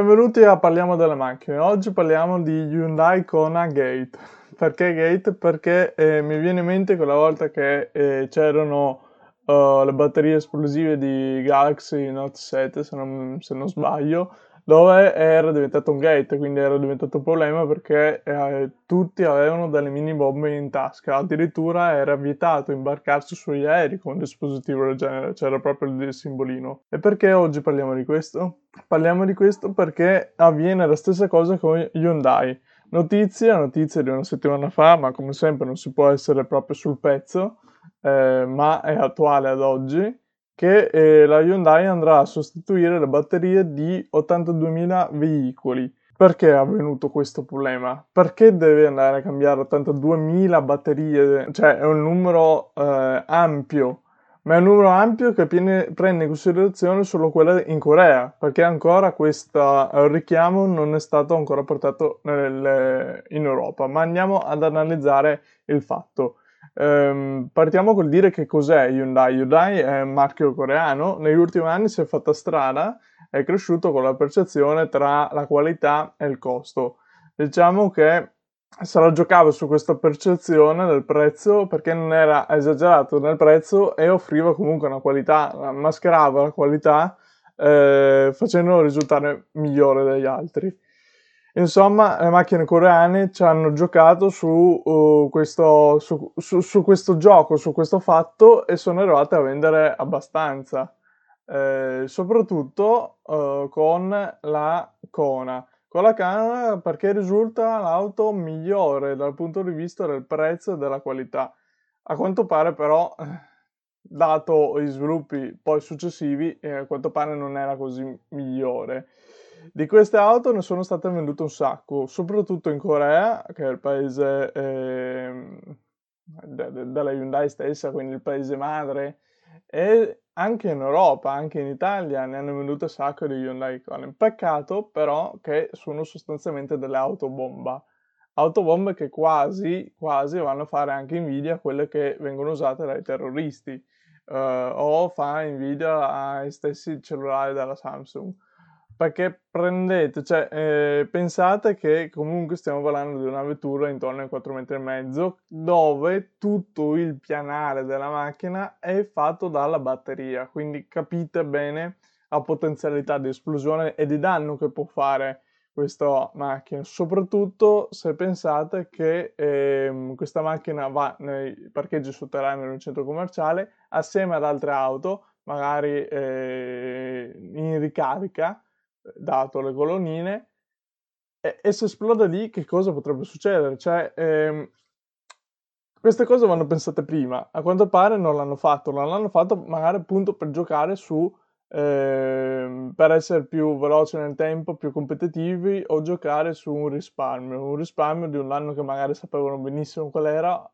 Benvenuti a Parliamo delle macchine. Oggi parliamo di Hyundai Kona Gate. Perché Gate? Perché eh, mi viene in mente quella volta che eh, c'erano uh, le batterie esplosive di Galaxy Note 7, se non, se non sbaglio, dove era diventato un gate, quindi era diventato un problema perché eh, tutti avevano delle mini bombe in tasca, addirittura era vietato imbarcarsi sugli aerei con un dispositivo del genere, c'era proprio il simbolino. E perché oggi parliamo di questo? Parliamo di questo perché avviene la stessa cosa con Hyundai. Notizia, notizia di una settimana fa, ma come sempre non si può essere proprio sul pezzo, eh, ma è attuale ad oggi che eh, la Hyundai andrà a sostituire le batterie di 82.000 veicoli. Perché è avvenuto questo problema? Perché deve andare a cambiare 82.000 batterie? Cioè è un numero eh, ampio, ma è un numero ampio che piene, prende in considerazione solo quelle in Corea, perché ancora questo richiamo non è stato ancora portato nel, in Europa. Ma andiamo ad analizzare il fatto. Ehm, partiamo col dire che cos'è Hyundai. Hyundai è un marchio coreano, negli ultimi anni si è fatta strada, è cresciuto con la percezione tra la qualità e il costo. Diciamo che se la giocava su questa percezione del prezzo perché non era esagerato nel prezzo e offriva comunque una qualità, mascherava la qualità eh, facendolo risultare migliore degli altri. Insomma, le macchine coreane ci hanno giocato su, uh, questo, su, su, su, questo, gioco, su questo fatto e sono arrivate a vendere abbastanza, eh, soprattutto uh, con la Kona. Con la Kona perché risulta l'auto migliore dal punto di vista del prezzo e della qualità. A quanto pare però, dato gli sviluppi poi successivi, eh, a quanto pare non era così migliore. Di queste auto ne sono state vendute un sacco, soprattutto in Corea, che è il paese eh, de- de- della Hyundai stessa, quindi il paese madre, e anche in Europa, anche in Italia ne hanno vendute un sacco di Hyundai Kona. Peccato però che sono sostanzialmente delle auto bomba. Autobombe che quasi, quasi vanno a fare anche invidia a quelle che vengono usate dai terroristi uh, o fa invidia ai stessi cellulari della Samsung perché prendete, cioè eh, pensate che comunque stiamo parlando di una vettura intorno ai 4 metri e mezzo dove tutto il pianale della macchina è fatto dalla batteria, quindi capite bene la potenzialità di esplosione e di danno che può fare questa macchina, soprattutto se pensate che eh, questa macchina va nei parcheggi sotterranei in un centro commerciale assieme ad altre auto, magari eh, in ricarica dato le colonnine, e, e, se esplode lì che cosa potrebbe succedere? Cioè, ehm, queste cose vanno pensate prima, a quanto pare non l'hanno fatto, non l'hanno fatto magari appunto per giocare su, ehm, per essere più veloci nel tempo, più competitivi o giocare su un risparmio, un risparmio di un anno che magari sapevano benissimo qual era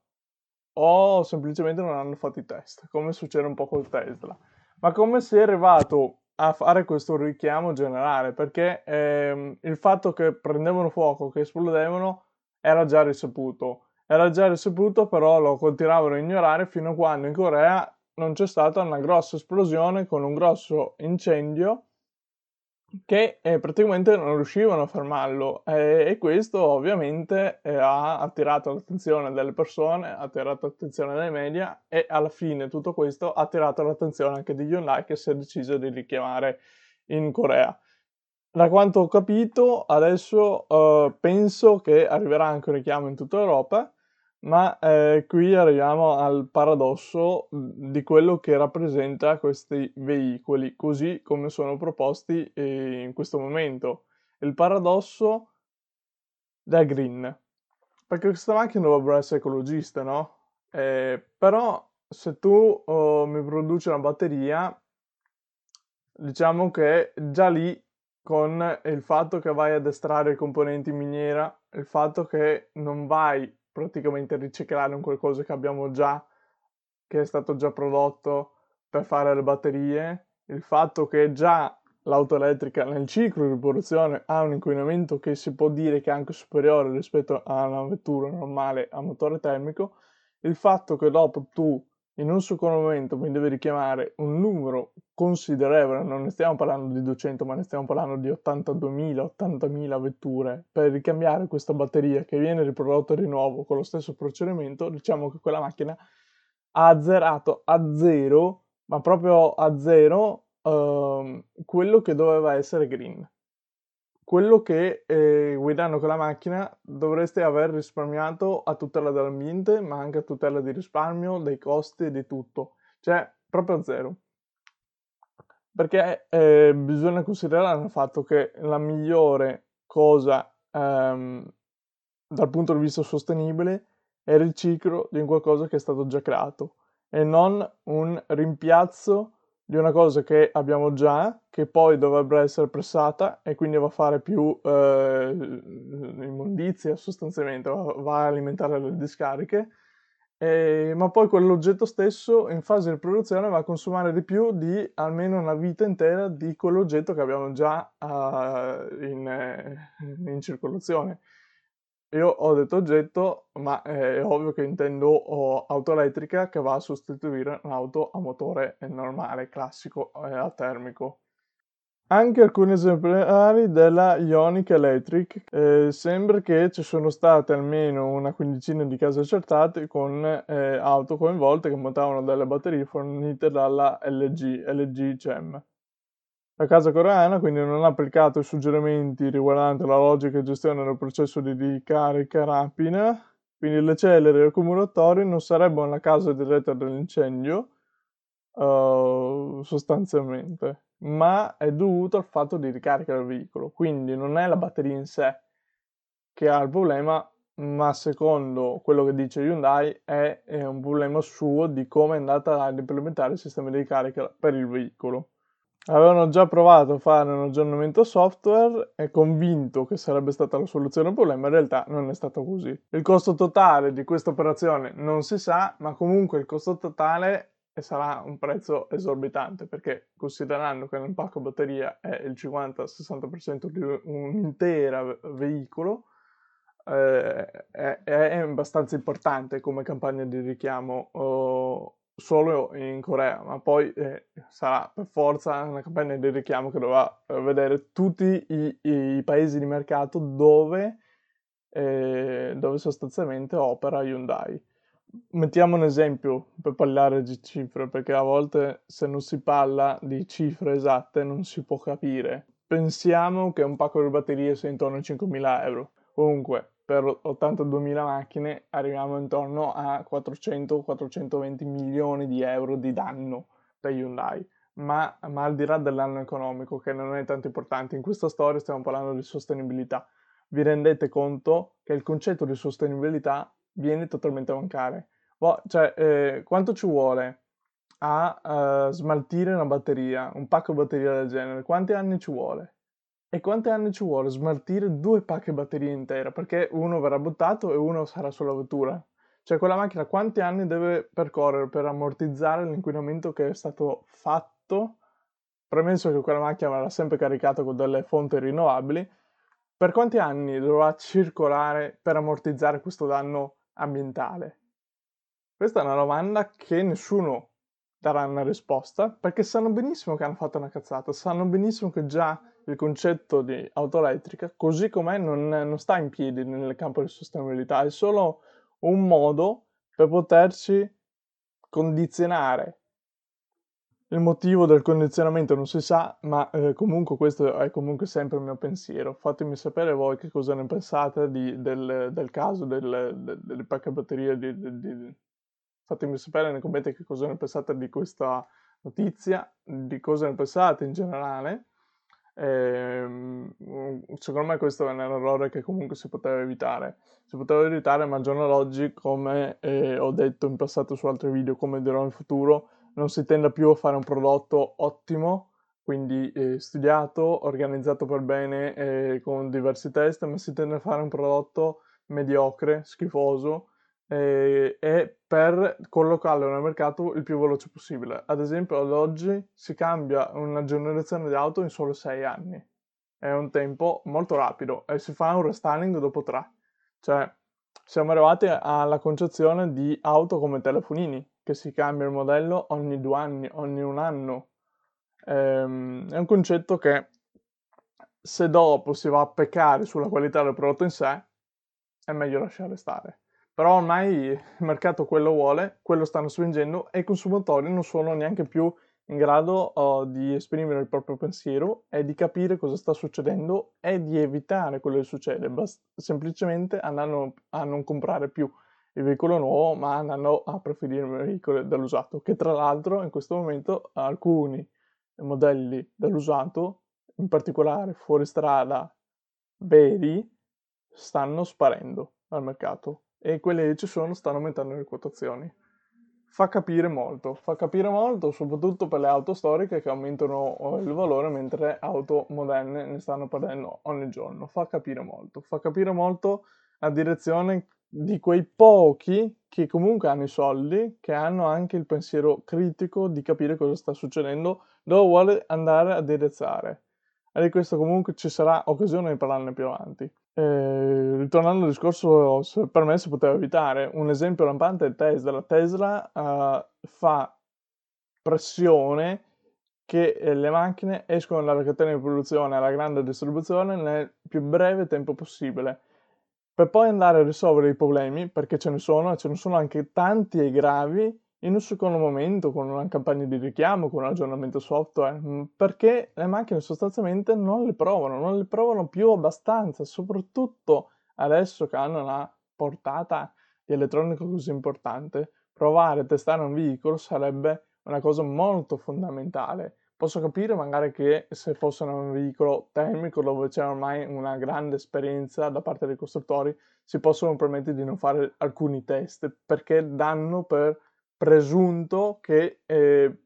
o semplicemente non hanno fatto i test, come succede un po' col Tesla. Ma come si è arrivato a fare questo richiamo generale perché ehm, il fatto che prendevano fuoco, che esplodevano, era già risaputo. Era già risaputo, però lo continuavano a ignorare fino a quando in Corea non c'è stata una grossa esplosione con un grosso incendio che eh, praticamente non riuscivano a fermarlo eh, e questo ovviamente eh, ha attirato l'attenzione delle persone, ha attirato l'attenzione dei media e alla fine tutto questo ha attirato l'attenzione anche di Hyundai che si è deciso di richiamare in Corea. Da quanto ho capito adesso eh, penso che arriverà anche un richiamo in tutta Europa ma eh, qui arriviamo al paradosso mhmm, di quello che rappresenta questi veicoli, così come sono proposti eh, in questo momento. Il paradosso da green. Perché questa macchina dovrebbe essere ecologista, no? Eh, però se tu oh, mi produci una batteria, diciamo che già lì con il fatto che vai ad estrarre i componenti in miniera, il fatto che non vai praticamente riciclare un qualcosa che abbiamo già, che è stato già prodotto per fare le batterie, il fatto che già l'auto elettrica nel ciclo di produzione ha un inquinamento che si può dire che è anche superiore rispetto a una vettura normale a motore termico, il fatto che dopo tu in un secondo momento mi deve richiamare un numero considerevole, non ne stiamo parlando di 200, ma ne stiamo parlando di 82.000, 80.000 vetture, per ricambiare questa batteria che viene riprodotta di nuovo con lo stesso procedimento, diciamo che quella macchina ha azzerato a zero, ma proprio a zero, uh, quello che doveva essere green quello che eh, guidando con la macchina dovreste aver risparmiato a tutela dell'ambiente, ma anche a tutela di risparmio, dei costi e di tutto. Cioè, proprio a zero. Perché eh, bisogna considerare il fatto che la migliore cosa ehm, dal punto di vista sostenibile è il riciclo di un qualcosa che è stato già creato e non un rimpiazzo di una cosa che abbiamo già, che poi dovrebbe essere pressata e quindi va a fare più eh, immondizia sostanzialmente, va, a alimentare le discariche, e, ma poi quell'oggetto stesso in fase di produzione va a consumare di più di almeno una vita intera di quell'oggetto che abbiamo già uh, in, eh, in circolazione. Io ho detto oggetto, ma è ovvio che intendo auto elettrica che va a sostituire un'auto a motore normale, classico e a termico. Anche alcuni esemplari della Ionic Electric, eh, sembra che ci sono state almeno una quindicina di casi accertati con eh, auto coinvolte che montavano delle batterie fornite dalla LG, LG CEM. La casa coreana quindi non ha applicato i suggerimenti riguardanti la logica e gestione del processo di ricarica rapida, quindi le e accumulatori non sarebbero la causa diretta dell'incendio, uh, sostanzialmente, ma è dovuto al fatto di ricarica del veicolo, quindi non è la batteria in sé che ha il problema, ma secondo quello che dice Hyundai è, è un problema suo di come è andata ad implementare il sistema di ricarica per il veicolo. Avevano già provato a fare un aggiornamento software e convinto che sarebbe stata la soluzione al problema, in realtà non è stato così. Il costo totale di questa operazione non si sa, ma comunque il costo totale sarà un prezzo esorbitante perché considerando che l'impacco batteria è il 50-60% di un intero veicolo, eh, è, è, abbastanza importante come campagna di richiamo oh, solo in Corea, ma poi eh, sarà per forza una campagna di richiamo che dovrà eh, vedere tutti i, i, paesi di mercato dove, eh, dove sostanzialmente opera Hyundai. Mettiamo un esempio per parlare di cifre, perché a volte se non si parla di cifre esatte non si può capire. Pensiamo che un pacco di batterie sia intorno ai 5.000 euro. Comunque, per 82.000 macchine arriviamo intorno a 400-420 milioni di euro di danno da Hyundai. Ma, ma, al di là dell'anno economico, che non è tanto importante, in questa storia stiamo parlando di sostenibilità. Vi rendete conto che il concetto di sostenibilità viene totalmente a mancare. Cioè, eh, quanto ci vuole a uh, smaltire una batteria, un pacco di batteria del genere? Quanti anni ci vuole? E quanti anni ci vuole smaltire due pacche batterie intere? Perché uno verrà buttato e uno sarà sulla vettura. Cioè quella macchina quanti anni deve percorrere per ammortizzare l'inquinamento che è stato fatto? Premesso che quella macchina verrà sempre caricata con delle fonti rinnovabili, per quanti anni dovrà circolare per ammortizzare questo danno ambientale? Questa è una domanda che nessuno darà una risposta perché sanno benissimo che hanno fatto una cazzata, sanno benissimo che già il concetto di auto elettrica, così com'è, non, non sta in piedi nel campo di sostenibilità, è solo un modo per poterci condizionare. Il motivo del condizionamento non si sa, ma eh, comunque questo è comunque sempre il mio pensiero. Fatemi sapere voi che cosa ne pensate di, del, del, caso del, del, delle pacche batterie. Di, di, fatemi sapere nei commenti che cosa ne pensate di questa notizia, di cosa ne pensate in generale. E, secondo me questo è un errore che comunque si poteva evitare. Si poteva evitare, ma al giorno d'oggi, come eh, ho detto in passato su altri video, come dirò in futuro, non si tende più a fare un prodotto ottimo, quindi eh, studiato, organizzato per bene eh, con diversi test, ma si tende a fare un prodotto mediocre, schifoso, e, e per collocarlo nel mercato il più veloce possibile. Ad esempio, ad oggi si cambia una generazione di auto in solo 6 anni. È un tempo molto rapido e si fa un restyling dopo 3. Cioè, siamo arrivati alla concezione di auto come telefonini, che si cambia il modello ogni due anni, ogni un anno. Ehm, è un concetto che se dopo si va a peccare sulla qualità del prodotto in sé, è meglio lasciare stare. Però ormai il mercato quello vuole, quello stanno spingendo e i consumatori non sono neanche più in grado uh, di esprimere il proprio pensiero e di capire cosa sta succedendo e di evitare quello che succede, Bast- semplicemente andando a non comprare più il veicolo nuovo, ma andando a preferire il veicolo dall'usato, che tra l'altro in questo momento alcuni modelli dall'usato, in particolare fuori strada veri, stanno sparendo al mercato e quelle che ci sono stanno aumentando le quotazioni. Fa capire molto, fa capire molto soprattutto per le auto storiche che aumentano eh, il valore mentre auto moderne ne stanno perdendo ogni giorno. Fa capire molto, fa capire molto la direzione di quei pochi che comunque hanno i soldi, che hanno anche il pensiero critico di capire cosa sta succedendo, dove vuole andare a direzzare. E di questo comunque ci sarà occasione di parlarne più avanti. Eh, ritornando al discorso, se per me si poteva evitare, un esempio lampante è Tesla. La Tesla uh, fa pressione che eh, le macchine escono dalla catena di produzione alla grande distribuzione nel più breve tempo possibile, per poi andare a risolvere i problemi, perché ce ne sono, e ce ne sono anche tanti e gravi, in un secondo momento con una campagna di richiamo, con un aggiornamento software, mm, perché le macchine sostanzialmente non le provano, non le provano più abbastanza, soprattutto adesso che hanno una portata di elettronica così importante, provare a testare un veicolo sarebbe una cosa molto fondamentale. Posso capire magari che se fosse un veicolo termico dove c'è ormai una grande esperienza da parte dei costruttori, si possono permettere di non fare alcuni test perché danno per presunto che eh,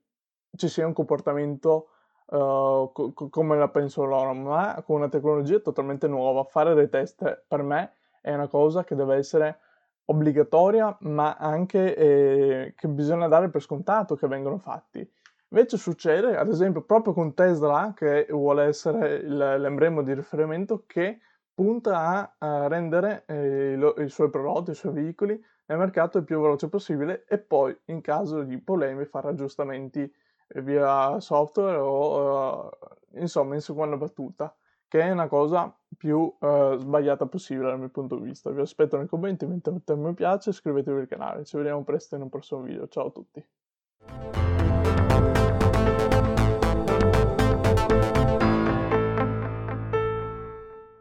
ci sia un comportamento uh, co- come la penso loro, ma con una tecnologia totalmente nuova. Fare dei test per me è una cosa che deve essere obbligatoria, ma anche eh, che bisogna dare per scontato che vengono fatti. Invece succede, ad esempio, proprio con Tesla, che vuole essere il, l'emblema di riferimento, che punta a, a rendere eh, lo, i suoi prodotti, i suoi veicoli nel mercato il più veloce possibile e poi in caso di problemi fare aggiustamenti eh, via software o uh, insomma in seconda battuta che è una cosa più uh, sbagliata possibile dal mio punto di vista. Vi aspetto nei commenti, mettete un mi piace, iscrivetevi al canale. Ci vediamo presto in un prossimo video. Ciao a tutti.